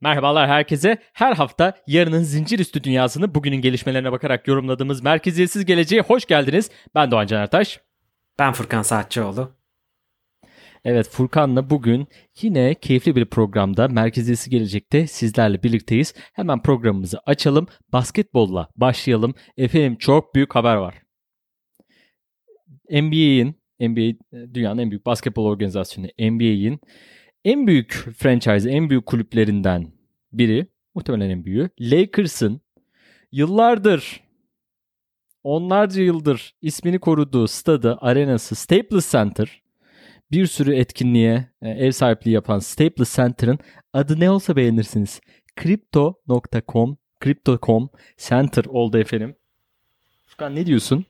Merhabalar herkese. Her hafta yarının zincir üstü dünyasını bugünün gelişmelerine bakarak yorumladığımız Merkeziyetsiz Geleceğe hoş geldiniz. Ben Doğan Can Ertaş. Ben Furkan Saatçıoğlu. Evet Furkan'la bugün yine keyifli bir programda Merkeziyetsiz Gelecek'te sizlerle birlikteyiz. Hemen programımızı açalım. Basketbolla başlayalım. Efendim çok büyük haber var. NBA'in NBA dünyanın en büyük basketbol organizasyonu NBA'in en büyük franchise, en büyük kulüplerinden biri, muhtemelen en büyüğü, Lakers'ın yıllardır onlarca yıldır ismini koruduğu stadı, arenası Staples Center bir sürü etkinliğe e, ev sahipliği yapan Staples Center'ın adı ne olsa beğenirsiniz. Crypto.com Crypto.com Center oldu efendim. Furkan ne diyorsun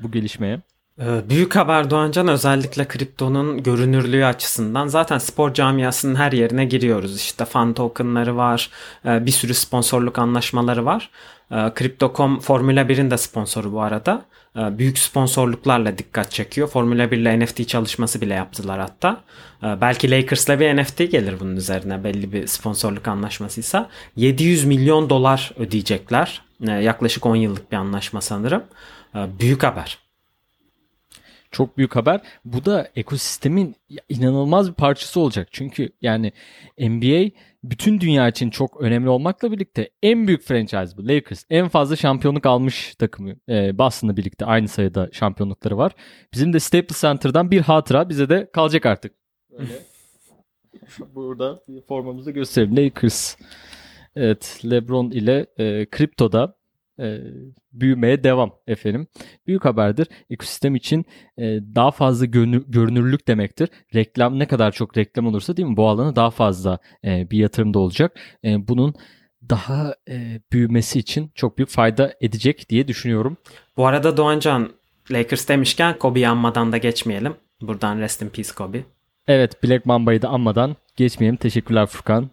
bu gelişmeye? Ee, büyük haber Doğancan özellikle kriptonun görünürlüğü açısından zaten spor camiasının her yerine giriyoruz. İşte fan tokenları var, e, bir sürü sponsorluk anlaşmaları var. E, Crypto.com Formula 1'in de sponsoru bu arada. E, büyük sponsorluklarla dikkat çekiyor. Formula 1 ile NFT çalışması bile yaptılar hatta. Belki Lakers'la bir NFT gelir bunun üzerine belli bir sponsorluk anlaşmasıysa. 700 milyon dolar ödeyecekler. Yaklaşık 10 yıllık bir anlaşma sanırım. Büyük haber. Çok büyük haber. Bu da ekosistemin inanılmaz bir parçası olacak. Çünkü yani NBA bütün dünya için çok önemli olmakla birlikte en büyük franchise bu. Lakers en fazla şampiyonluk almış takımı. Ee, Boston'la birlikte aynı sayıda şampiyonlukları var. Bizim de Staples Center'dan bir hatıra bize de kalacak artık. Öyle. Burada formamızı gösterelim. Lakers Evet, LeBron ile e, kriptoda e, büyümeye devam efendim. Büyük haberdir. Ekosistem için e, daha fazla görünür, görünürlük demektir. Reklam ne kadar çok reklam olursa değil mi? Bu alana daha fazla e, bir yatırım da olacak. E, bunun daha e, büyümesi için çok büyük fayda edecek diye düşünüyorum. Bu arada Doğancan Lakers demişken Kobe'yi anmadan da geçmeyelim. Buradan rest in peace Kobe. Evet Black Mamba'yı da anmadan geçmeyelim. Teşekkürler Furkan.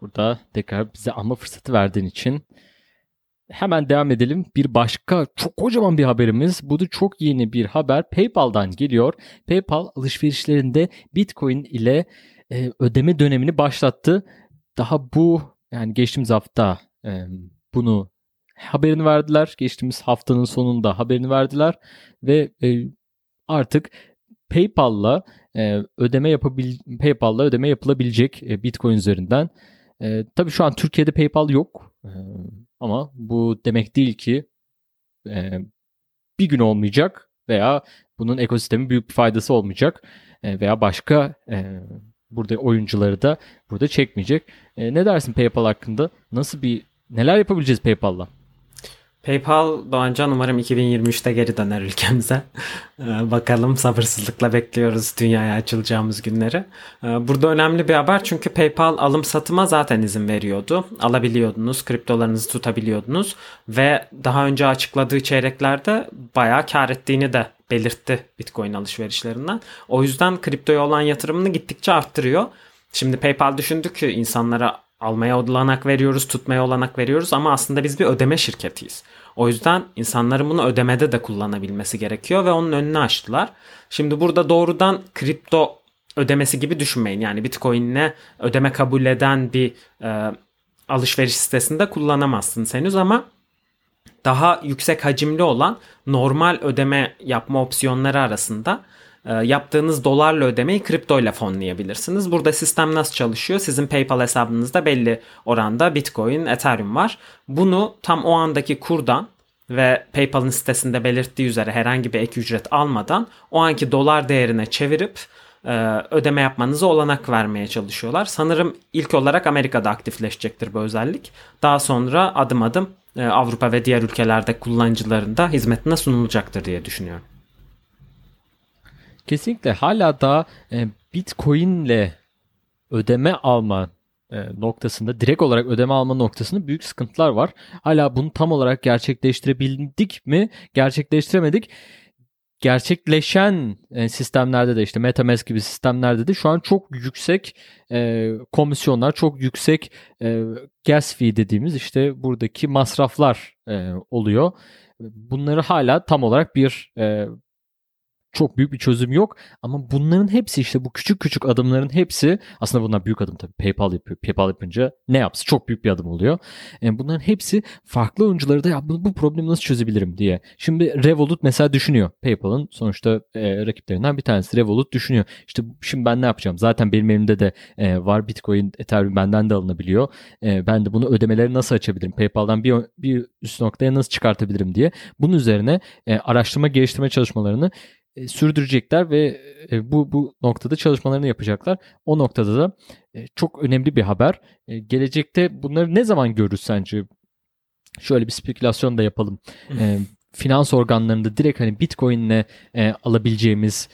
Burada tekrar bize anma fırsatı verdiğin için. Hemen devam edelim. Bir başka çok kocaman bir haberimiz. Bu da çok yeni bir haber. PayPal'dan geliyor. PayPal alışverişlerinde Bitcoin ile e, ödeme dönemini başlattı. Daha bu yani geçtiğimiz hafta e, bunu haberini verdiler. Geçtiğimiz haftanın sonunda haberini verdiler ve e, artık PayPal'la e, ödeme yapabil PayPal'la ödeme yapılabilecek e, Bitcoin üzerinden. E, tabii şu an Türkiye'de PayPal yok. E, ama bu demek değil ki e, bir gün olmayacak veya bunun ekosistemi büyük bir faydası olmayacak e, veya başka e, burada oyuncuları da burada çekmeyecek. E, ne dersin PayPal hakkında? Nasıl bir neler yapabileceğiz PayPal'la? PayPal Doğancan umarım 2023'te geri döner ülkemize. Ee, bakalım sabırsızlıkla bekliyoruz dünyaya açılacağımız günleri. Ee, burada önemli bir haber çünkü PayPal alım satıma zaten izin veriyordu. Alabiliyordunuz, kriptolarınızı tutabiliyordunuz ve daha önce açıkladığı çeyreklerde bayağı kar ettiğini de belirtti Bitcoin alışverişlerinden. O yüzden kriptoya olan yatırımını gittikçe arttırıyor. Şimdi PayPal düşündü ki insanlara almaya olanak veriyoruz, tutmaya olanak veriyoruz ama aslında biz bir ödeme şirketiyiz. O yüzden insanların bunu ödemede de kullanabilmesi gerekiyor ve onun önünü açtılar. Şimdi burada doğrudan kripto ödemesi gibi düşünmeyin. Yani Bitcoin'le ödeme kabul eden bir e, alışveriş sitesinde kullanamazsınız henüz ama daha yüksek hacimli olan normal ödeme yapma opsiyonları arasında yaptığınız dolarla ödemeyi kripto ile fonlayabilirsiniz. Burada sistem nasıl çalışıyor? Sizin PayPal hesabınızda belli oranda Bitcoin, Ethereum var. Bunu tam o andaki kurdan ve PayPal'ın sitesinde belirttiği üzere herhangi bir ek ücret almadan o anki dolar değerine çevirip e, ödeme yapmanızı olanak vermeye çalışıyorlar. Sanırım ilk olarak Amerika'da aktifleşecektir bu özellik. Daha sonra adım adım e, Avrupa ve diğer ülkelerde kullanıcıların da hizmetine sunulacaktır diye düşünüyorum. Kesinlikle hala da e, Bitcoin ile ödeme alma e, noktasında direkt olarak ödeme alma noktasında büyük sıkıntılar var. Hala bunu tam olarak gerçekleştirebildik mi? Gerçekleştiremedik. Gerçekleşen e, sistemlerde de işte MetaMask gibi sistemlerde de şu an çok yüksek e, komisyonlar, çok yüksek gas fee dediğimiz işte buradaki masraflar oluyor. Bunları hala tam olarak bir çok büyük bir çözüm yok. Ama bunların hepsi işte bu küçük küçük adımların hepsi aslında bunlar büyük adım tabii. PayPal yapıyor. PayPal yapınca ne yapsın? Çok büyük bir adım oluyor. Yani e, bunların hepsi farklı oyuncuları da ya bu, bu problemi nasıl çözebilirim diye. Şimdi Revolut mesela düşünüyor. PayPal'ın sonuçta e, rakiplerinden bir tanesi Revolut düşünüyor. İşte şimdi ben ne yapacağım? Zaten benim elimde de e, var Bitcoin, Ethereum benden de alınabiliyor. E, ben de bunu ödemeleri nasıl açabilirim? PayPal'dan bir, bir üst noktaya nasıl çıkartabilirim diye. Bunun üzerine e, araştırma geliştirme çalışmalarını e, sürdürecekler ve e, bu bu noktada çalışmalarını yapacaklar. O noktada da e, çok önemli bir haber. E, gelecekte bunları ne zaman görürüz sence? Şöyle bir spekülasyon da yapalım. E, finans organlarında direkt hani Bitcoin'le e, alabileceğimiz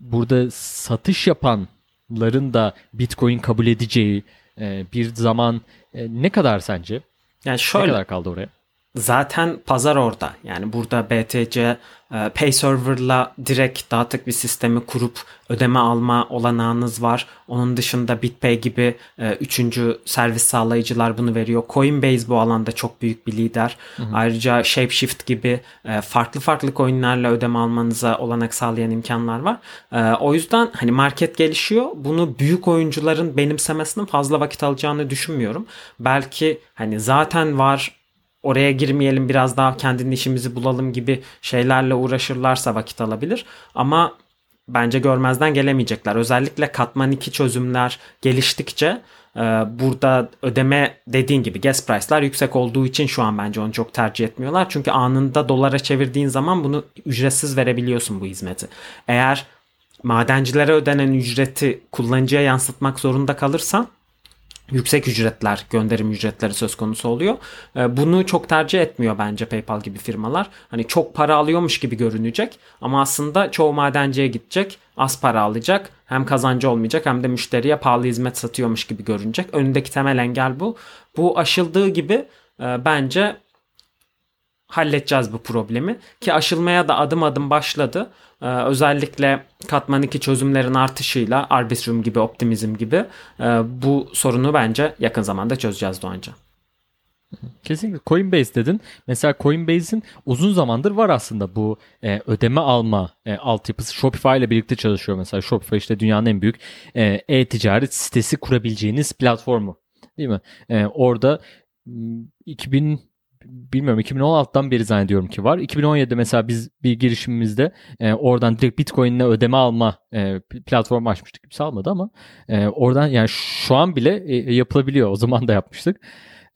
burada satış yapanların da Bitcoin kabul edeceği e, bir zaman e, ne kadar sence? Yani şöyle, ne kadar kaldı oraya? Zaten pazar orada. Yani burada BTC e, Pay Server'la direkt dağıtık bir sistemi kurup ödeme alma olanağınız var. Onun dışında BitPay gibi e, üçüncü servis sağlayıcılar bunu veriyor. Coinbase bu alanda çok büyük bir lider. Hı hı. Ayrıca Shapeshift gibi e, farklı farklı coinlerle ödeme almanıza olanak sağlayan imkanlar var. O yüzden hani market gelişiyor. Bunu büyük oyuncuların benimsemesinin fazla vakit alacağını düşünmüyorum. Belki hani zaten var oraya girmeyelim biraz daha kendinin işimizi bulalım gibi şeylerle uğraşırlarsa vakit alabilir. Ama bence görmezden gelemeyecekler. Özellikle katman 2 çözümler geliştikçe e, burada ödeme dediğin gibi gas price'lar yüksek olduğu için şu an bence onu çok tercih etmiyorlar. Çünkü anında dolara çevirdiğin zaman bunu ücretsiz verebiliyorsun bu hizmeti. Eğer madencilere ödenen ücreti kullanıcıya yansıtmak zorunda kalırsan yüksek ücretler, gönderim ücretleri söz konusu oluyor. Ee, bunu çok tercih etmiyor bence PayPal gibi firmalar. Hani çok para alıyormuş gibi görünecek ama aslında çoğu madenciye gidecek, az para alacak. Hem kazancı olmayacak hem de müşteriye pahalı hizmet satıyormuş gibi görünecek. Önündeki temel engel bu. Bu aşıldığı gibi e, bence halledeceğiz bu problemi ki aşılmaya da adım adım başladı. Ee, özellikle katman 2 çözümlerin artışıyla Arbitrum gibi, Optimizm gibi e, bu sorunu bence yakın zamanda çözeceğiz Doğanca. Kesinlikle Coinbase dedin. Mesela Coinbase'in uzun zamandır var aslında bu e, ödeme alma e, altyapısı Shopify ile birlikte çalışıyor. Mesela Shopify işte dünyanın en büyük e, e-ticaret sitesi kurabileceğiniz platformu. Değil mi? E, orada 2000 bilmiyorum 2016'dan beri zannediyorum ki var. 2017'de mesela biz bir girişimimizde e, oradan direkt Bitcoin'le ödeme alma e, platformu açmıştık. Kimse almadı ama e, oradan yani şu an bile e, yapılabiliyor. O zaman da yapmıştık.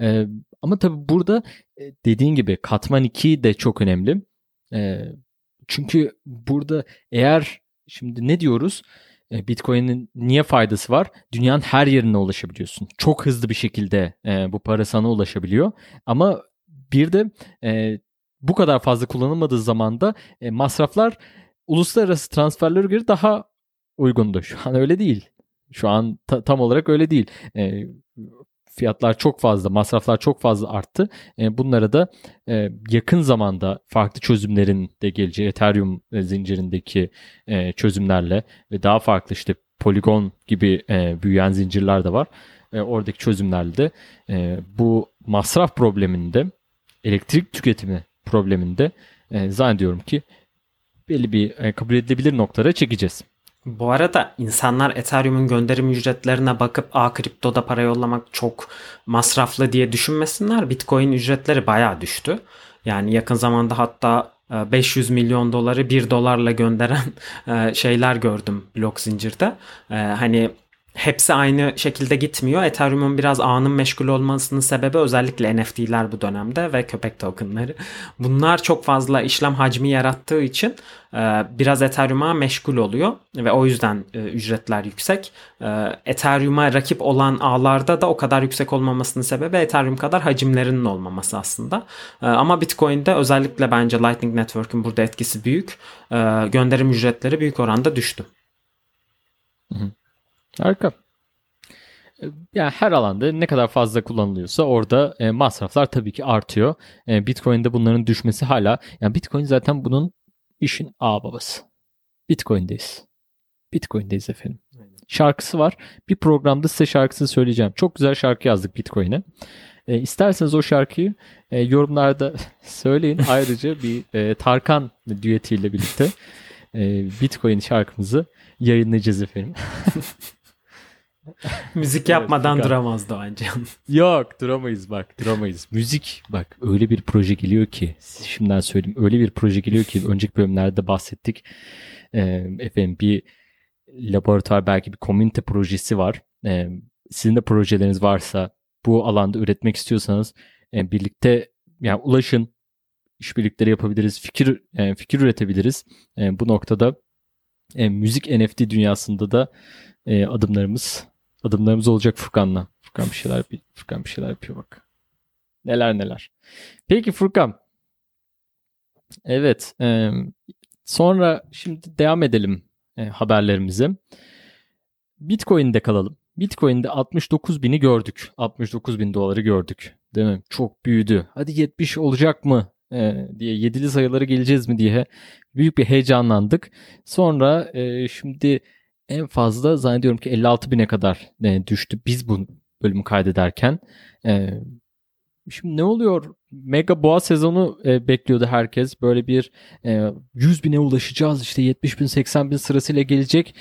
E, ama tabii burada e, dediğin gibi katman 2 de çok önemli. E, çünkü burada eğer şimdi ne diyoruz? E, Bitcoin'in niye faydası var? Dünyanın her yerine ulaşabiliyorsun. Çok hızlı bir şekilde e, bu para sana ulaşabiliyor. Ama bir de e, bu kadar fazla kullanılmadığı zaman da e, masraflar uluslararası transferlere göre daha uygundu. Şu an öyle değil. Şu an ta, tam olarak öyle değil. E, fiyatlar çok fazla, masraflar çok fazla arttı. E, bunlara da e, yakın zamanda farklı çözümlerin de geleceği Ethereum zincirindeki e, çözümlerle ve daha farklı işte Polygon gibi e, büyüyen zincirler de var. E, oradaki çözümlerle de e, bu masraf probleminde elektrik tüketimi probleminde e, zannediyorum ki belli bir e, kabul edilebilir noktalara çekeceğiz. Bu arada insanlar Ethereum'un gönderim ücretlerine bakıp a kriptoda para yollamak çok masraflı diye düşünmesinler. Bitcoin ücretleri bayağı düştü. Yani yakın zamanda hatta 500 e, milyon doları 1 dolarla gönderen e, şeyler gördüm blok zincirde. E, hani hepsi aynı şekilde gitmiyor. Ethereum'un biraz ağının meşgul olmasının sebebi özellikle NFT'ler bu dönemde ve köpek tokenları. Bunlar çok fazla işlem hacmi yarattığı için e, biraz Ethereum'a meşgul oluyor ve o yüzden e, ücretler yüksek. E, Ethereum'a rakip olan ağlarda da o kadar yüksek olmamasının sebebi Ethereum kadar hacimlerinin olmaması aslında. Ama Bitcoin'de özellikle bence Lightning Network'ün burada etkisi büyük. Gönderim ücretleri büyük oranda düştü. Hı hı. Harika. yani her alanda ne kadar fazla kullanılıyorsa orada e, masraflar tabii ki artıyor. E, Bitcoin'de bunların düşmesi hala yani Bitcoin zaten bunun işin ağ babası. Bitcoin'deyiz. Bitcoin'deyiz efendim. Şarkısı var. Bir programda size şarkısını söyleyeceğim. Çok güzel şarkı yazdık Bitcoin'e. E, isterseniz o şarkıyı e, yorumlarda söyleyin. Ayrıca bir e, Tarkan düetiyle birlikte e, Bitcoin şarkımızı yayınlayacağız efendim. Müzik yapmadan evet, duramaz Doğancan. Yok duramayız bak duramayız. Müzik bak öyle bir proje geliyor ki şimdiden söyleyeyim öyle bir proje geliyor ki önceki bölümlerde bahsettik. Ee, efendim bir laboratuvar belki bir komünite projesi var. Ee, sizin de projeleriniz varsa bu alanda üretmek istiyorsanız e, birlikte yani ulaşın işbirlikleri yapabiliriz. Fikir e, fikir üretebiliriz. E, bu noktada e, müzik NFT dünyasında da e, adımlarımız adımlarımız olacak Furkan'la. Furkan bir şeyler Furkan bir şeyler yapıyor bak. Neler neler. Peki Furkan. Evet. E, sonra şimdi devam edelim e, haberlerimize. Bitcoin'de kalalım. Bitcoin'de 69 bini gördük. 69 bin doları gördük. Değil mi? Çok büyüdü. Hadi 70 olacak mı? E, diye yedili sayıları geleceğiz mi diye büyük bir heyecanlandık. Sonra e, şimdi en fazla zannediyorum ki 56 bine kadar e, düştü biz bu bölümü kaydederken. E, şimdi ne oluyor? Mega boğa sezonu e, bekliyordu herkes. Böyle bir e, 100 bine ulaşacağız işte 70 bin 80 bin sırasıyla gelecek.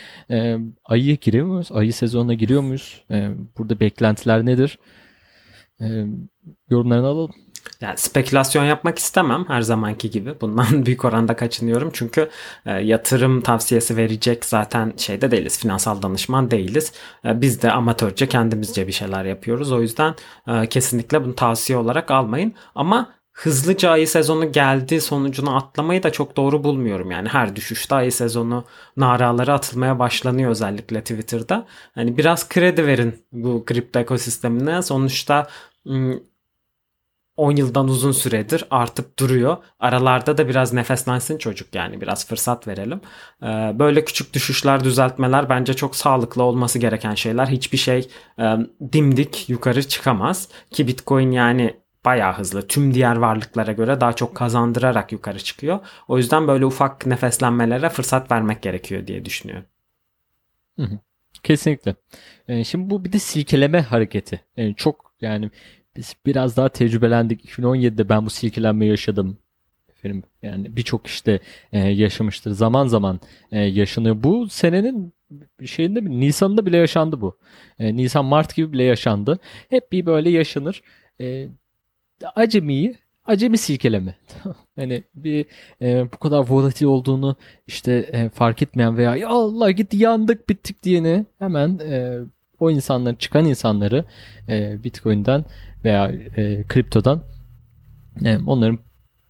Ayıya giriyor muyuz? Ayı sezonuna giriyor muyuz? Burada beklentiler nedir? Yorumlarını alalım. Yani spekülasyon yapmak istemem her zamanki gibi. Bundan büyük oranda kaçınıyorum. Çünkü e, yatırım tavsiyesi verecek zaten şeyde değiliz. Finansal danışman değiliz. E, biz de amatörce kendimizce bir şeyler yapıyoruz. O yüzden e, kesinlikle bunu tavsiye olarak almayın. Ama hızlıca ayı sezonu geldi sonucunu atlamayı da çok doğru bulmuyorum. Yani her düşüşte ayı sezonu naraları atılmaya başlanıyor özellikle Twitter'da. Hani biraz kredi verin bu kripto ekosistemine. Sonuçta 10 yıldan uzun süredir artıp duruyor. Aralarda da biraz nefeslensin çocuk yani biraz fırsat verelim. Ee, böyle küçük düşüşler, düzeltmeler bence çok sağlıklı olması gereken şeyler. Hiçbir şey e, dimdik yukarı çıkamaz ki Bitcoin yani bayağı hızlı. Tüm diğer varlıklara göre daha çok kazandırarak yukarı çıkıyor. O yüzden böyle ufak nefeslenmelere fırsat vermek gerekiyor diye düşünüyorum. Kesinlikle. Ee, şimdi bu bir de silkeleme hareketi. Yani çok yani biz biraz daha tecrübelendik. 2017'de ben bu silkelenmeyi yaşadım. Efendim yani birçok işte e, yaşamıştır. Zaman zaman e, yaşanıyor. Bu senenin şeyinde Nisan'da bile yaşandı bu. E, Nisan Mart gibi bile yaşandı. Hep bir böyle yaşanır. E, acemiyi acemi silkeleme. hani bir e, bu kadar volatil olduğunu işte e, fark etmeyen veya ya Allah gitti yandık bittik diyeni hemen e, o insanların çıkan insanları e, Bitcoin'den veya e, kriptodan e, onların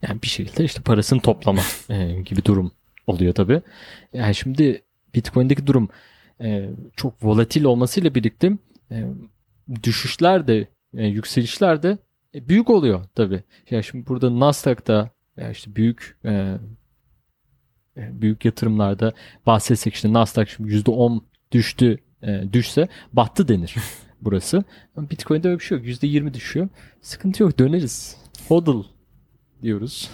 yani bir şekilde işte parasını toplama e, gibi durum oluyor tabi. Yani şimdi Bitcoin'deki durum e, çok volatil olmasıyla birlikte e, düşüşler de e, yükselişler de e, büyük oluyor tabi. Yani şimdi burada Nasdaq'ta ya işte büyük e, e, büyük yatırımlarda bahsetsek işte Nasdaq şimdi %10 düştü e, düşse battı denir burası. Bitcoin'de öyle bir şey yok. %20 düşüyor. Sıkıntı yok döneriz. Hodl diyoruz.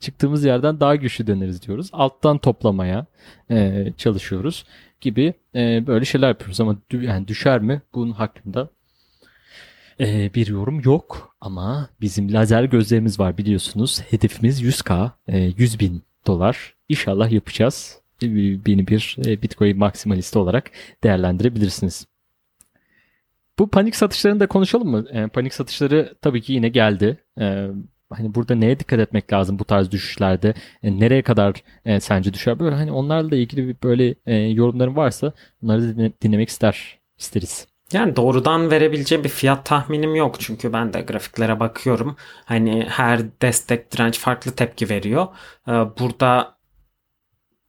Çıktığımız yerden daha güçlü döneriz diyoruz. Alttan toplamaya e, çalışıyoruz gibi e, böyle şeyler yapıyoruz ama yani düşer mi bunun hakkında e, bir yorum yok ama bizim lazer gözlerimiz var biliyorsunuz. Hedefimiz 100k, e, 100 bin dolar. İnşallah yapacağız. E, beni bir e, Bitcoin maksimalisti olarak değerlendirebilirsiniz. Bu panik satışlarını da konuşalım mı? E, panik satışları tabii ki yine geldi. E, hani burada neye dikkat etmek lazım bu tarz düşüşlerde? E, nereye kadar e, sence düşer? Böyle hani onlarla ilgili bir böyle e, yorumların varsa bunları da dinlemek ister isteriz. Yani doğrudan verebileceğim bir fiyat tahminim yok çünkü ben de grafiklere bakıyorum. Hani her destek direnç farklı tepki veriyor. Burada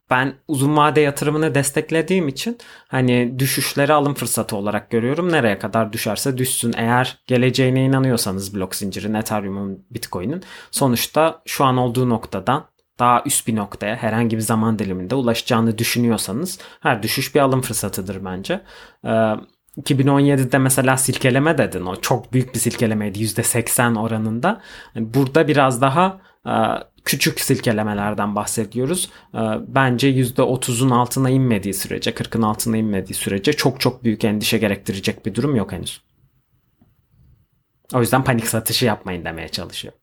ben uzun vade yatırımını desteklediğim için hani düşüşleri alım fırsatı olarak görüyorum. Nereye kadar düşerse düşsün. Eğer geleceğine inanıyorsanız blok zincirin, Ethereum'un, Bitcoin'in sonuçta şu an olduğu noktadan daha üst bir noktaya herhangi bir zaman diliminde ulaşacağını düşünüyorsanız her düşüş bir alım fırsatıdır bence. Ee, 2017'de mesela silkeleme dedin. O çok büyük bir silkelemeydi. %80 oranında. Yani burada biraz daha e, küçük silkelemelerden bahsediyoruz. E, bence %30'un altına inmediği sürece, 40'ın altına inmediği sürece çok çok büyük endişe gerektirecek bir durum yok henüz. O yüzden panik satışı yapmayın demeye çalışıyor.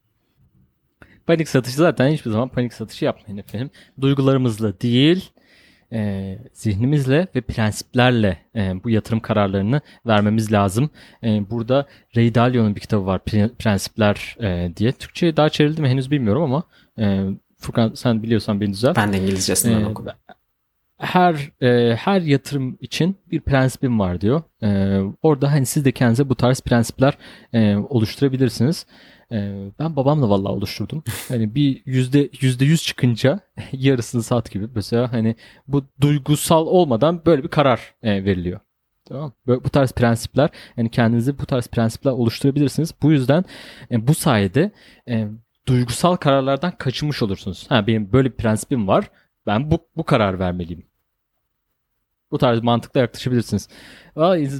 Panik satışı zaten hiçbir zaman panik satışı yapmayın efendim. Duygularımızla değil, e, zihnimizle ve prensiplerle e, bu yatırım kararlarını vermemiz lazım. E, burada Ray Dalio'nun bir kitabı var Prensipler e, diye. Türkçe'ye daha çevrildi mi henüz bilmiyorum ama e, Furkan sen biliyorsan beni düzelt. Ben de İngilizcesinden e, okudum. Her e, her yatırım için bir prensibim var diyor. E, orada hani siz de kendinize bu tarz prensipler e, oluşturabilirsiniz. Ee, ben babamla vallahi oluşturdum. Hani bir yüzde yüzde yüz çıkınca yarısını sat gibi mesela hani bu duygusal olmadan böyle bir karar e, veriliyor. Tamam. Böyle, bu tarz prensipler yani kendinizi bu tarz prensipler oluşturabilirsiniz. Bu yüzden e, bu sayede e, duygusal kararlardan kaçınmış olursunuz. Ha benim böyle bir prensibim var. Ben bu bu karar vermeliyim. Bu tarz mantıkla yaklaşabilirsiniz.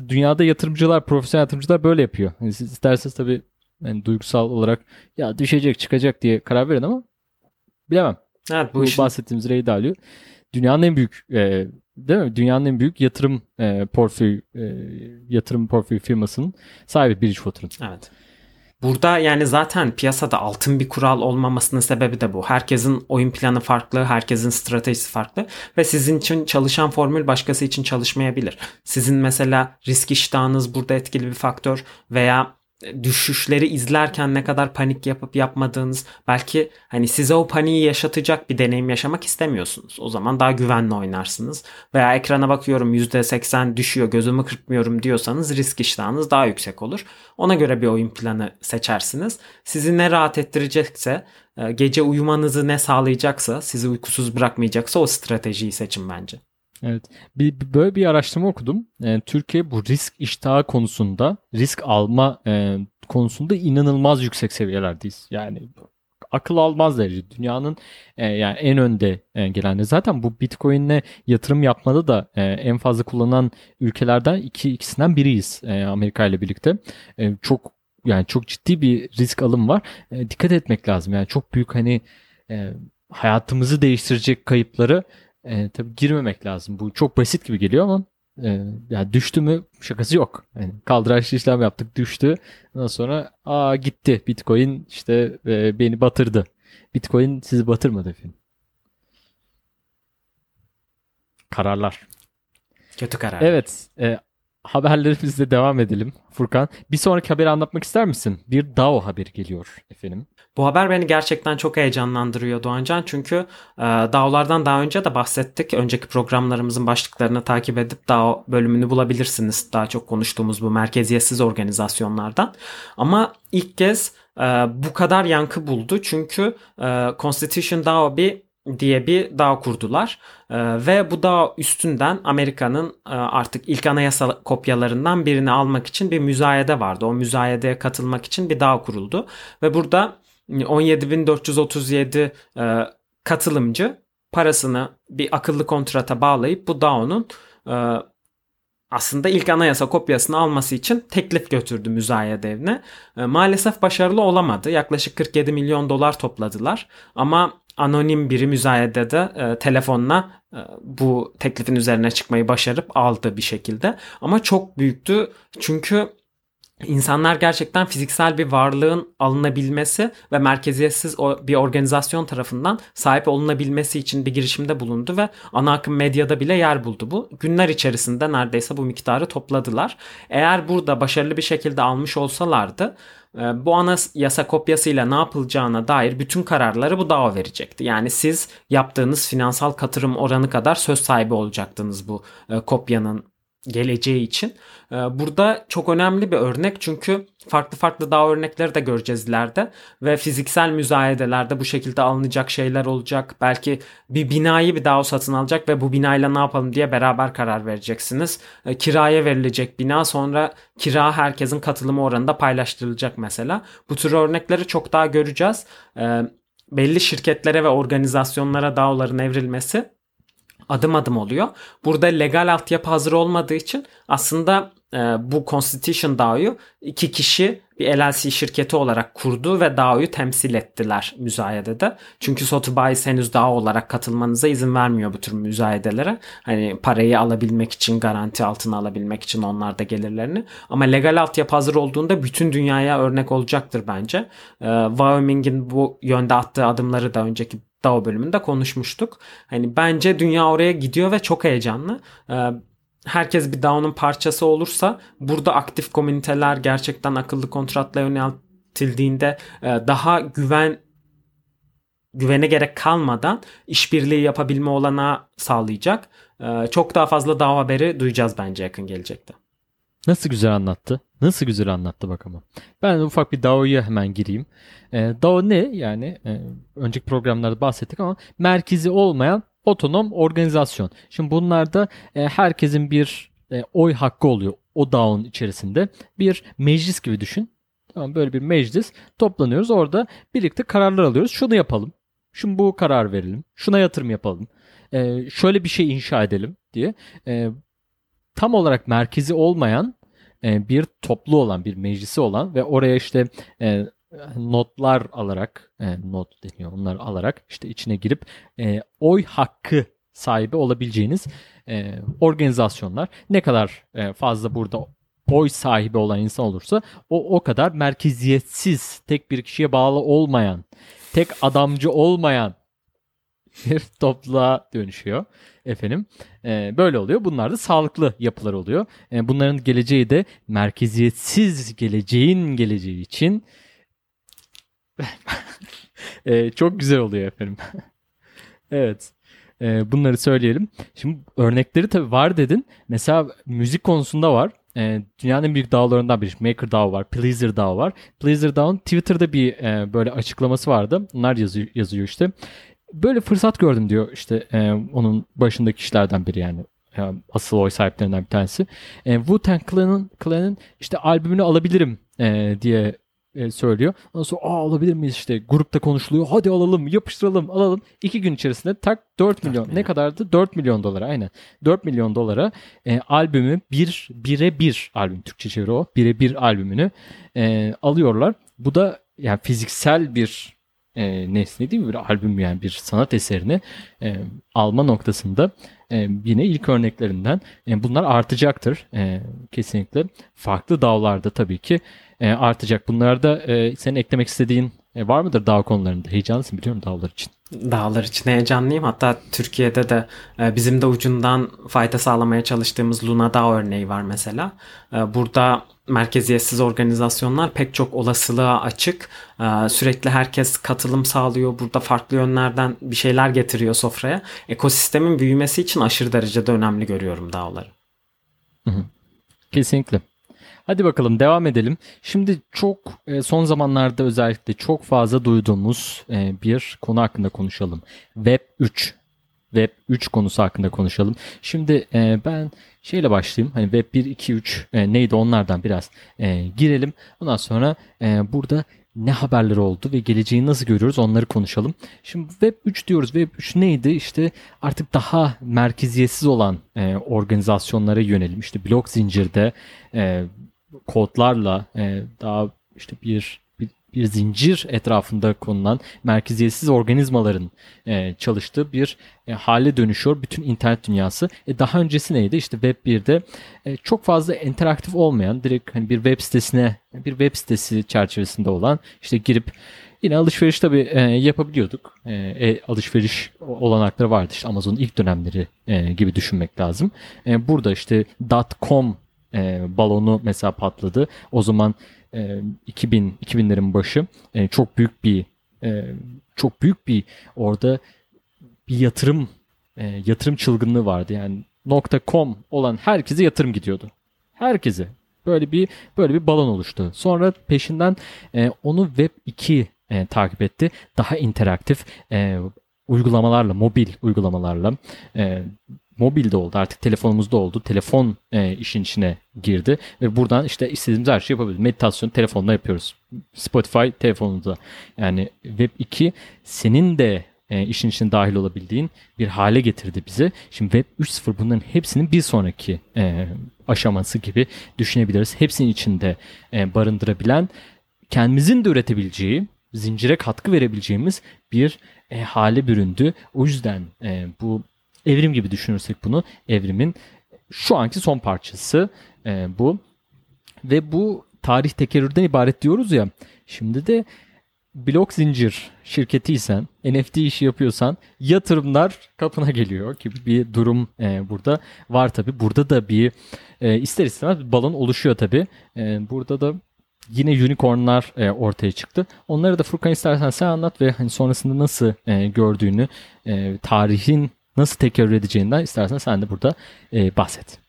Dünyada yatırımcılar, profesyonel yatırımcılar böyle yapıyor. Yani siz isterseniz tabii yani duygusal olarak ya düşecek çıkacak diye karar verin ama bilemem. Evet, bu, bu işin... bahsettiğimiz Ray Dalio dünyanın en büyük e, değil mi? Dünyanın en büyük yatırım e, portföy e, yatırım portföy firmasının sahibi Bridgewater'ın. Evet. Burada yani zaten piyasada altın bir kural olmamasının sebebi de bu. Herkesin oyun planı farklı, herkesin stratejisi farklı ve sizin için çalışan formül başkası için çalışmayabilir. Sizin mesela risk iştahınız burada etkili bir faktör veya düşüşleri izlerken ne kadar panik yapıp yapmadığınız belki hani size o paniği yaşatacak bir deneyim yaşamak istemiyorsunuz. O zaman daha güvenli oynarsınız. Veya ekrana bakıyorum %80 düşüyor gözümü kırpmıyorum diyorsanız risk iştahınız daha yüksek olur. Ona göre bir oyun planı seçersiniz. Sizi ne rahat ettirecekse e, gece uyumanızı ne sağlayacaksa sizi uykusuz bırakmayacaksa o stratejiyi seçin bence. Evet. Bir, böyle bir araştırma okudum. Yani Türkiye bu risk iştahı konusunda, risk alma e, konusunda inanılmaz yüksek seviyelerdeyiz. Yani akıl almaz derece. Dünyanın e, yani en önde e, gelenleri. Zaten bu Bitcoin'le yatırım yapmada da e, en fazla kullanılan ülkelerden iki ikisinden biriyiz e, Amerika ile birlikte. E, çok yani çok ciddi bir risk alım var. E, dikkat etmek lazım. Yani çok büyük hani e, hayatımızı değiştirecek kayıpları e, tabii girmemek lazım. Bu çok basit gibi geliyor ama e, yani düştü mü şakası yok. Yani kaldıraçlı işlem yaptık düştü. Ondan sonra aa gitti Bitcoin işte e, beni batırdı. Bitcoin sizi batırmadı efendim. Kararlar. Kötü karar. Evet. E, haberlerimizle devam edelim. Furkan. Bir sonraki haberi anlatmak ister misin? Bir DAO haberi geliyor efendim. Bu haber beni gerçekten çok heyecanlandırıyor Doğancan çünkü e, DAO'lardan daha önce de bahsettik. Önceki programlarımızın başlıklarını takip edip DAO bölümünü bulabilirsiniz. Daha çok konuştuğumuz bu merkeziyetsiz organizasyonlardan. Ama ilk kez e, bu kadar yankı buldu çünkü e, Constitution DAO bir diye bir DAO kurdular ee, ve bu DAO üstünden Amerika'nın e, artık ilk anayasa kopyalarından birini almak için bir müzayede vardı. O müzayedeye katılmak için bir DAO kuruldu ve burada 17.437 e, katılımcı parasını bir akıllı kontrata bağlayıp bu DAO'nun e, aslında ilk anayasa kopyasını alması için teklif götürdü müzayede evine. Maalesef başarılı olamadı. Yaklaşık 47 milyon dolar topladılar. Ama anonim biri müzayedede e, telefonla e, bu teklifin üzerine çıkmayı başarıp aldı bir şekilde. Ama çok büyüktü çünkü İnsanlar gerçekten fiziksel bir varlığın alınabilmesi ve merkeziyetsiz bir organizasyon tarafından sahip olunabilmesi için bir girişimde bulundu ve ana akım medyada bile yer buldu bu. Günler içerisinde neredeyse bu miktarı topladılar. Eğer burada başarılı bir şekilde almış olsalardı bu ana yasa kopyasıyla ne yapılacağına dair bütün kararları bu DAO verecekti. Yani siz yaptığınız finansal katırım oranı kadar söz sahibi olacaktınız bu e, kopyanın geleceği için. Ee, burada çok önemli bir örnek çünkü farklı farklı daha örnekleri de göreceğiz ileride ve fiziksel müzayedelerde bu şekilde alınacak şeyler olacak. Belki bir binayı bir daha satın alacak ve bu binayla ne yapalım diye beraber karar vereceksiniz. Ee, kiraya verilecek bina sonra kira herkesin katılımı oranında paylaştırılacak mesela. Bu tür örnekleri çok daha göreceğiz. Ee, belli şirketlere ve organizasyonlara DAO'ların evrilmesi adım adım oluyor. Burada legal altyapı hazır olmadığı için aslında e, bu Constitution DAO'yu iki kişi bir LLC şirketi olarak kurdu ve DAO'yu temsil ettiler müzayedede. Çünkü Sotheby's henüz DAO olarak katılmanıza izin vermiyor bu tür müzayedelere. Hani parayı alabilmek için, garanti altına alabilmek için onlar da gelirlerini. Ama legal altyapı hazır olduğunda bütün dünyaya örnek olacaktır bence. Ee, Wyoming'in bu yönde attığı adımları da önceki DAO bölümünde konuşmuştuk. Hani bence dünya oraya gidiyor ve çok heyecanlı. Ee, herkes bir DAO'nun parçası olursa burada aktif komüniteler gerçekten akıllı kontratla yöneltildiğinde e, daha güven güvene gerek kalmadan işbirliği yapabilme olanağı sağlayacak. E, çok daha fazla DAO haberi duyacağız bence yakın gelecekte. Nasıl güzel anlattı. Nasıl güzel anlattı bak ama. Ben ufak bir DAO'ya hemen gireyim. E, DAO ne? Yani e, önceki programlarda bahsettik ama merkezi olmayan otonom organizasyon. Şimdi bunlarda e, herkesin bir e, oy hakkı oluyor o DAO'nun içerisinde. Bir meclis gibi düşün. Tamam böyle bir meclis toplanıyoruz. Orada birlikte kararlar alıyoruz. Şunu yapalım. Şimdi bu karar verelim. Şuna yatırım yapalım. E, şöyle bir şey inşa edelim diye. E, tam olarak merkezi olmayan e, bir toplu olan bir meclisi olan ve oraya işte e, notlar alarak e, not deniyor onlar alarak işte içine girip e, oy hakkı sahibi olabileceğiniz e, organizasyonlar. Ne kadar e, fazla burada oy sahibi olan insan olursa o o kadar merkeziyetsiz tek bir kişiye bağlı olmayan tek adamcı olmayan bir topluluğa dönüşüyor efendim. E, böyle oluyor. Bunlar da sağlıklı yapılar oluyor. E, bunların geleceği de merkeziyetsiz geleceğin geleceği için e, çok güzel oluyor efendim. evet. E, bunları söyleyelim. Şimdi örnekleri tabii var dedin. Mesela müzik konusunda var. E, dünyanın en büyük dağlarından biri. Maker DAO var. Pleaser DAO var. Pleaser DAO'nun Twitter'da bir e, böyle açıklaması vardı. Bunlar yazıyor, yazıyor işte. Böyle fırsat gördüm diyor işte e, onun başındaki kişilerden biri yani asıl oy sahiplerinden bir tanesi. E, Wu-Tang Clan'ın Clan'ın işte albümünü alabilirim e, diye e, söylüyor. Ondan sonra Aa, alabilir miyiz işte grupta konuşuluyor. Hadi alalım yapıştıralım alalım. İki gün içerisinde tak 4 milyon. 4 milyon. Ne kadardı? 4 milyon dolara aynen. 4 milyon dolara e, albümü bir bire bir albüm Türkçe çeviri o. Bire bir albümünü e, alıyorlar. Bu da yani fiziksel bir e, nesne değil mi? Bir albüm yani bir sanat eserini e, alma noktasında e, yine ilk örneklerinden. E, bunlar artacaktır e, kesinlikle. Farklı dağlarda tabii ki e, artacak. Bunlarda e, senin eklemek istediğin e, var mıdır dağ konularında? Heyecanlısın biliyorum dağlar için. Dağlar için heyecanlıyım. Hatta Türkiye'de de e, bizim de ucundan fayda sağlamaya çalıştığımız Luna Dağ örneği var mesela. E, burada merkeziyetsiz organizasyonlar pek çok olasılığa açık. E, sürekli herkes katılım sağlıyor. Burada farklı yönlerden bir şeyler getiriyor sofraya. Ekosistemin büyümesi için aşırı derecede önemli görüyorum dağları. Hı hı. Kesinlikle. Hadi bakalım devam edelim. Şimdi çok e, son zamanlarda özellikle çok fazla duyduğumuz e, bir konu hakkında konuşalım. Web 3. Web 3 konusu hakkında konuşalım. Şimdi e, ben şeyle başlayayım. Hani Web 1, 2, 3 neydi onlardan biraz girelim. Ondan sonra burada ne haberleri oldu ve geleceği nasıl görüyoruz onları konuşalım. Şimdi Web 3 diyoruz. Web 3 neydi? İşte artık daha merkeziyetsiz olan e, organizasyonlara yönelim. İşte blok zincirde e, kodlarla e, daha işte bir, bir bir zincir etrafında konulan merkeziyetsiz organizmaların e, çalıştığı bir e, hale dönüşüyor bütün internet dünyası. E, daha öncesi neydi? İşte Web 1'de e, çok fazla interaktif olmayan direkt hani bir web sitesine bir web sitesi çerçevesinde olan işte girip Yine alışveriş tabii e, yapabiliyorduk. E, e, alışveriş olanakları vardı işte Amazon'un ilk dönemleri e, gibi düşünmek lazım. E, burada işte .com e, balonu mesela patladı. O zaman e, 2000 2000'lerin başı e, çok büyük bir e, çok büyük bir orada bir yatırım e, yatırım çılgınlığı vardı. Yani .com olan herkese yatırım gidiyordu. Herkese. Böyle bir böyle bir balon oluştu. Sonra peşinden e, onu Web 2 e, takip etti. Daha interaktif e, uygulamalarla, mobil uygulamalarla e, mobilde oldu artık telefonumuzda oldu. Telefon e, işin içine girdi ve buradan işte istediğimiz her şeyi yapabiliyoruz. Meditasyon telefonla yapıyoruz. Spotify telefonunda. Yani Web 2 senin de e, işin içine dahil olabildiğin bir hale getirdi bizi. Şimdi Web 3.0 bunların hepsinin bir sonraki e, aşaması gibi düşünebiliriz. Hepsinin içinde e, barındırabilen, kendimizin de üretebileceği, zincire katkı verebileceğimiz bir e, hale büründü. O yüzden e, bu evrim gibi düşünürsek bunu evrimin şu anki son parçası e, bu. Ve bu tarih tekerrürden ibaret diyoruz ya. Şimdi de blok zincir şirketiysen, NFT işi yapıyorsan yatırımlar kapına geliyor gibi bir durum e, burada var tabi. Burada da bir e, ister istemez bir balon oluşuyor tabi. E, burada da yine unicornlar e, ortaya çıktı. Onları da Furkan istersen sen anlat ve hani sonrasında nasıl e, gördüğünü, e, tarihin nasıl tekerrür edeceğinden istersen sen de burada e, bahset.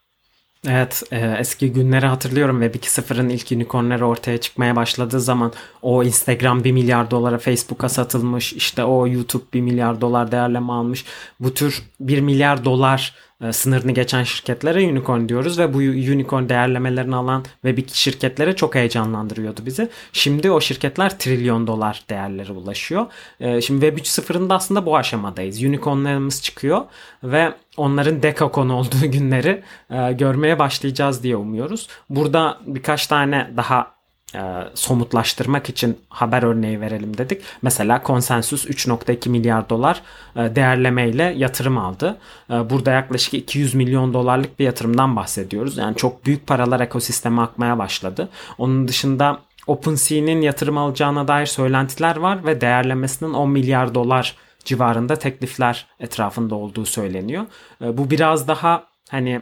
Evet e, eski günleri hatırlıyorum Web 2.0'ın ilk unicornları ortaya çıkmaya başladığı zaman o Instagram 1 milyar dolara Facebook'a satılmış işte o YouTube 1 milyar dolar değerleme almış bu tür 1 milyar dolar sınırını geçen şirketlere unicorn diyoruz ve bu unicorn değerlemelerini alan Web 2 şirketlere çok heyecanlandırıyordu bizi. Şimdi o şirketler trilyon dolar değerlere ulaşıyor. E, şimdi Web 3.0'ın da aslında bu aşamadayız. Unicornlarımız çıkıyor ve onların dekakon olduğu günleri e, görmeye başlayacağız diye umuyoruz. Burada birkaç tane daha e, somutlaştırmak için haber örneği verelim dedik. Mesela Konsensus 3.2 milyar dolar e, değerlemeyle yatırım aldı. E, burada yaklaşık 200 milyon dolarlık bir yatırımdan bahsediyoruz. Yani çok büyük paralar ekosisteme akmaya başladı. Onun dışında OpenSea'nin yatırım alacağına dair söylentiler var ve değerlemesinin 10 milyar dolar civarında teklifler etrafında olduğu söyleniyor. E, bu biraz daha hani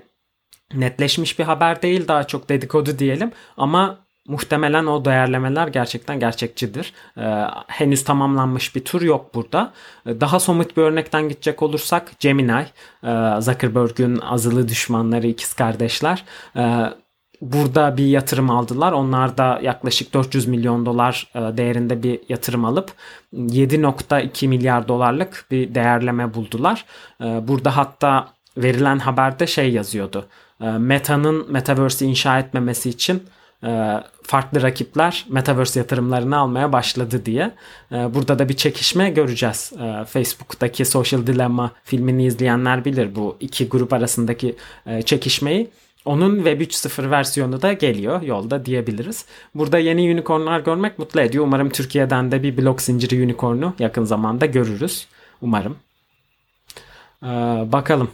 netleşmiş bir haber değil daha çok dedikodu diyelim ama muhtemelen o değerlemeler gerçekten gerçekçidir. Ee, henüz tamamlanmış bir tur yok burada. Ee, daha somut bir örnekten gidecek olursak Gemini, e, Zuckerberg'ün azılı düşmanları ikiz kardeşler. E, burada bir yatırım aldılar. Onlar da yaklaşık 400 milyon dolar e, değerinde bir yatırım alıp 7.2 milyar dolarlık bir değerleme buldular. Burada hatta verilen haberde şey yazıyordu. Meta'nın Metaverse'i inşa etmemesi için e, farklı rakipler Metaverse yatırımlarını almaya başladı diye. E, burada da bir çekişme göreceğiz. E, Facebook'taki Social Dilemma filmini izleyenler bilir bu iki grup arasındaki çekişmeyi. Onun Web 3.0 versiyonu da geliyor yolda diyebiliriz. Burada yeni unicornlar görmek mutlu ediyor. Umarım Türkiye'den de bir blok zinciri unicornu yakın zamanda görürüz. Umarım. Ee, bakalım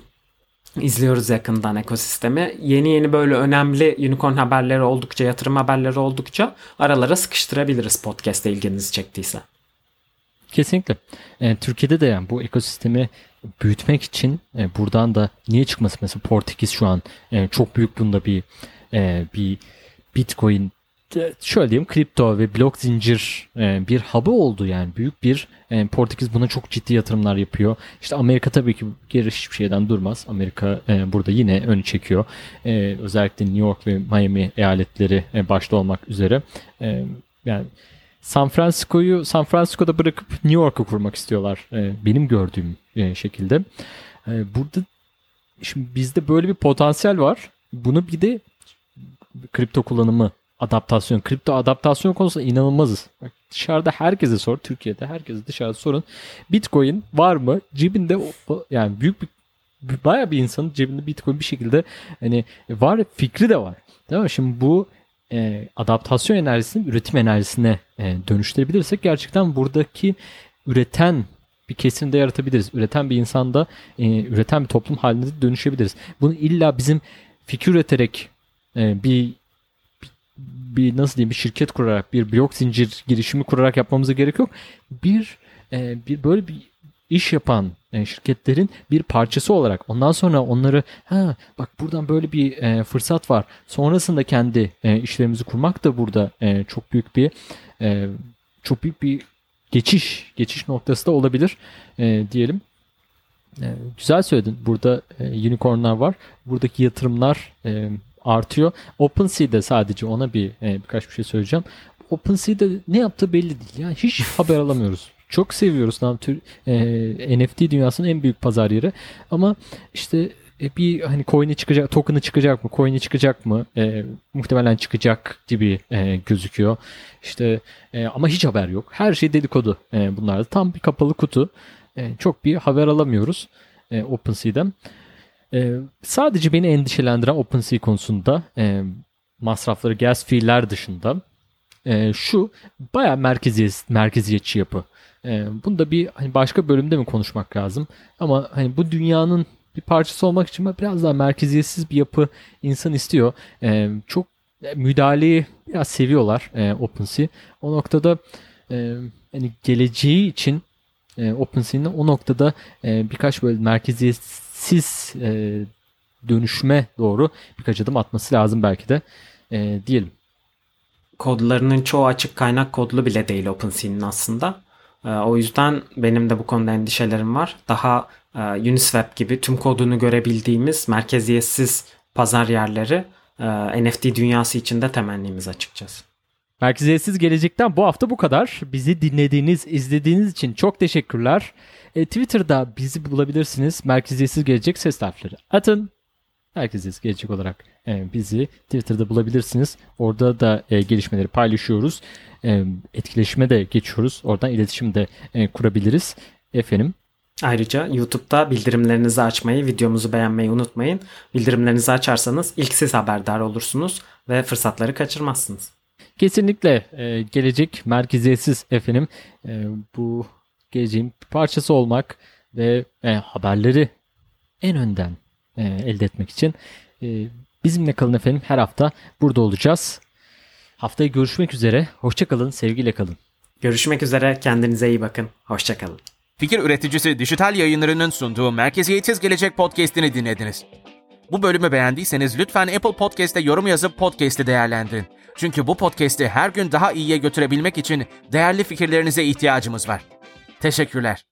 izliyoruz yakından ekosistemi. Yeni yeni böyle önemli unicorn haberleri oldukça, yatırım haberleri oldukça aralara sıkıştırabiliriz podcast'te ilginizi çektiyse. Kesinlikle. E, Türkiye'de de yani bu ekosistemi büyütmek için e, buradan da niye çıkması mesela Portekiz şu an e, çok büyük bunda bir e, bir Bitcoin şöyle diyeyim kripto ve blok zincir e, bir hub'ı oldu yani büyük bir e, Portekiz buna çok ciddi yatırımlar yapıyor. İşte Amerika tabii ki geri hiçbir şeyden durmaz. Amerika e, burada yine önü çekiyor. Özellikle New York ve Miami eyaletleri başta olmak üzere. Yani San Francisco'yu San Francisco'da bırakıp New York'u kurmak istiyorlar. Benim gördüğüm şekilde. Burada şimdi bizde böyle bir potansiyel var. Bunu bir de kripto kullanımı adaptasyon, kripto adaptasyon konusunda inanılmazız. Bak, dışarıda herkese sor, Türkiye'de herkese dışarıda sorun. Bitcoin var mı? Cebinde yani büyük bir bayağı bir insanın cebinde Bitcoin bir şekilde hani var fikri de var. Değil mi? Şimdi bu e, adaptasyon enerjisini üretim enerjisine e, dönüştürebilirsek gerçekten buradaki üreten bir kesimde yaratabiliriz. Üreten bir insanda, e, üreten bir toplum halinde dönüşebiliriz. Bunu illa bizim fikir üreterek e, bir bir nasıl diyeyim bir şirket kurarak bir blok zincir girişimi kurarak yapmamıza gerek yok. Bir e, bir böyle bir iş yapan e, şirketlerin bir parçası olarak ondan sonra onları ha bak buradan böyle bir e, fırsat var. Sonrasında kendi e, işlerimizi kurmak da burada e, çok büyük bir e, çok büyük bir geçiş geçiş noktası da olabilir e, diyelim. E, güzel söyledin. Burada e, unicornlar var. Buradaki yatırımlar e, artıyor. OpenSea'de sadece ona bir e, birkaç bir şey söyleyeceğim. OpenSea'de ne yaptığı belli değil. Yani hiç haber alamıyoruz. Çok seviyoruz tam tür e, NFT dünyasının en büyük pazar yeri. Ama işte e, bir hani coin'i çıkacak, token'ı çıkacak mı, coin'i çıkacak mı? E, muhtemelen çıkacak gibi e, gözüküyor. İşte e, ama hiç haber yok. Her şey dedikodu e, bunlarda. Tam bir kapalı kutu. e, çok bir haber alamıyoruz e, OpenSea'den. E, sadece beni endişelendiren OpenSea konusunda e, masrafları gas fee'ler dışında e, şu bayağı merkeziyet, merkeziyetçi yapı. E, bunu da bir hani başka bölümde mi konuşmak lazım? Ama hani bu dünyanın bir parçası olmak için biraz daha merkeziyetsiz bir yapı insan istiyor. E, çok müdahaleyi biraz seviyorlar e, OpenSea. O noktada e, hani geleceği için e, OpenSea'nin o noktada e, birkaç böyle merkeziyetsiz e, dönüşme doğru birkaç adım atması lazım belki de e, diyelim. Kodlarının çoğu açık kaynak kodlu bile değil OpenSea'nin aslında. E, o yüzden benim de bu konuda endişelerim var. Daha e, Uniswap gibi tüm kodunu görebildiğimiz merkeziyetsiz pazar yerleri e, NFT dünyası içinde temennimiz açıkçası. Merkeziyetsiz Gelecek'ten bu hafta bu kadar. Bizi dinlediğiniz, izlediğiniz için çok teşekkürler. E, Twitter'da bizi bulabilirsiniz. Merkeziyetsiz Gelecek ses harfleri atın. Merkeziyetsiz Gelecek olarak e, bizi Twitter'da bulabilirsiniz. Orada da e, gelişmeleri paylaşıyoruz. E, etkileşime de geçiyoruz. Oradan iletişim de e, kurabiliriz. Efendim Ayrıca YouTube'da bildirimlerinizi açmayı, videomuzu beğenmeyi unutmayın. Bildirimlerinizi açarsanız ilk siz haberdar olursunuz ve fırsatları kaçırmazsınız. Kesinlikle e, gelecek merkeziyetsiz efendim. E, bu geleceğin parçası olmak ve e, haberleri en önden e, elde etmek için e, bizimle kalın efendim. Her hafta burada olacağız. Haftaya görüşmek üzere. Hoşçakalın, sevgiyle kalın. Görüşmek üzere, kendinize iyi bakın. Hoşçakalın. Fikir üreticisi Dijital Yayınları'nın sunduğu Merkeziyetsiz Gelecek podcast'ini dinlediniz. Bu bölümü beğendiyseniz lütfen Apple Podcast'te yorum yazıp podcast'i değerlendirin. Çünkü bu podcast'i her gün daha iyiye götürebilmek için değerli fikirlerinize ihtiyacımız var. Teşekkürler.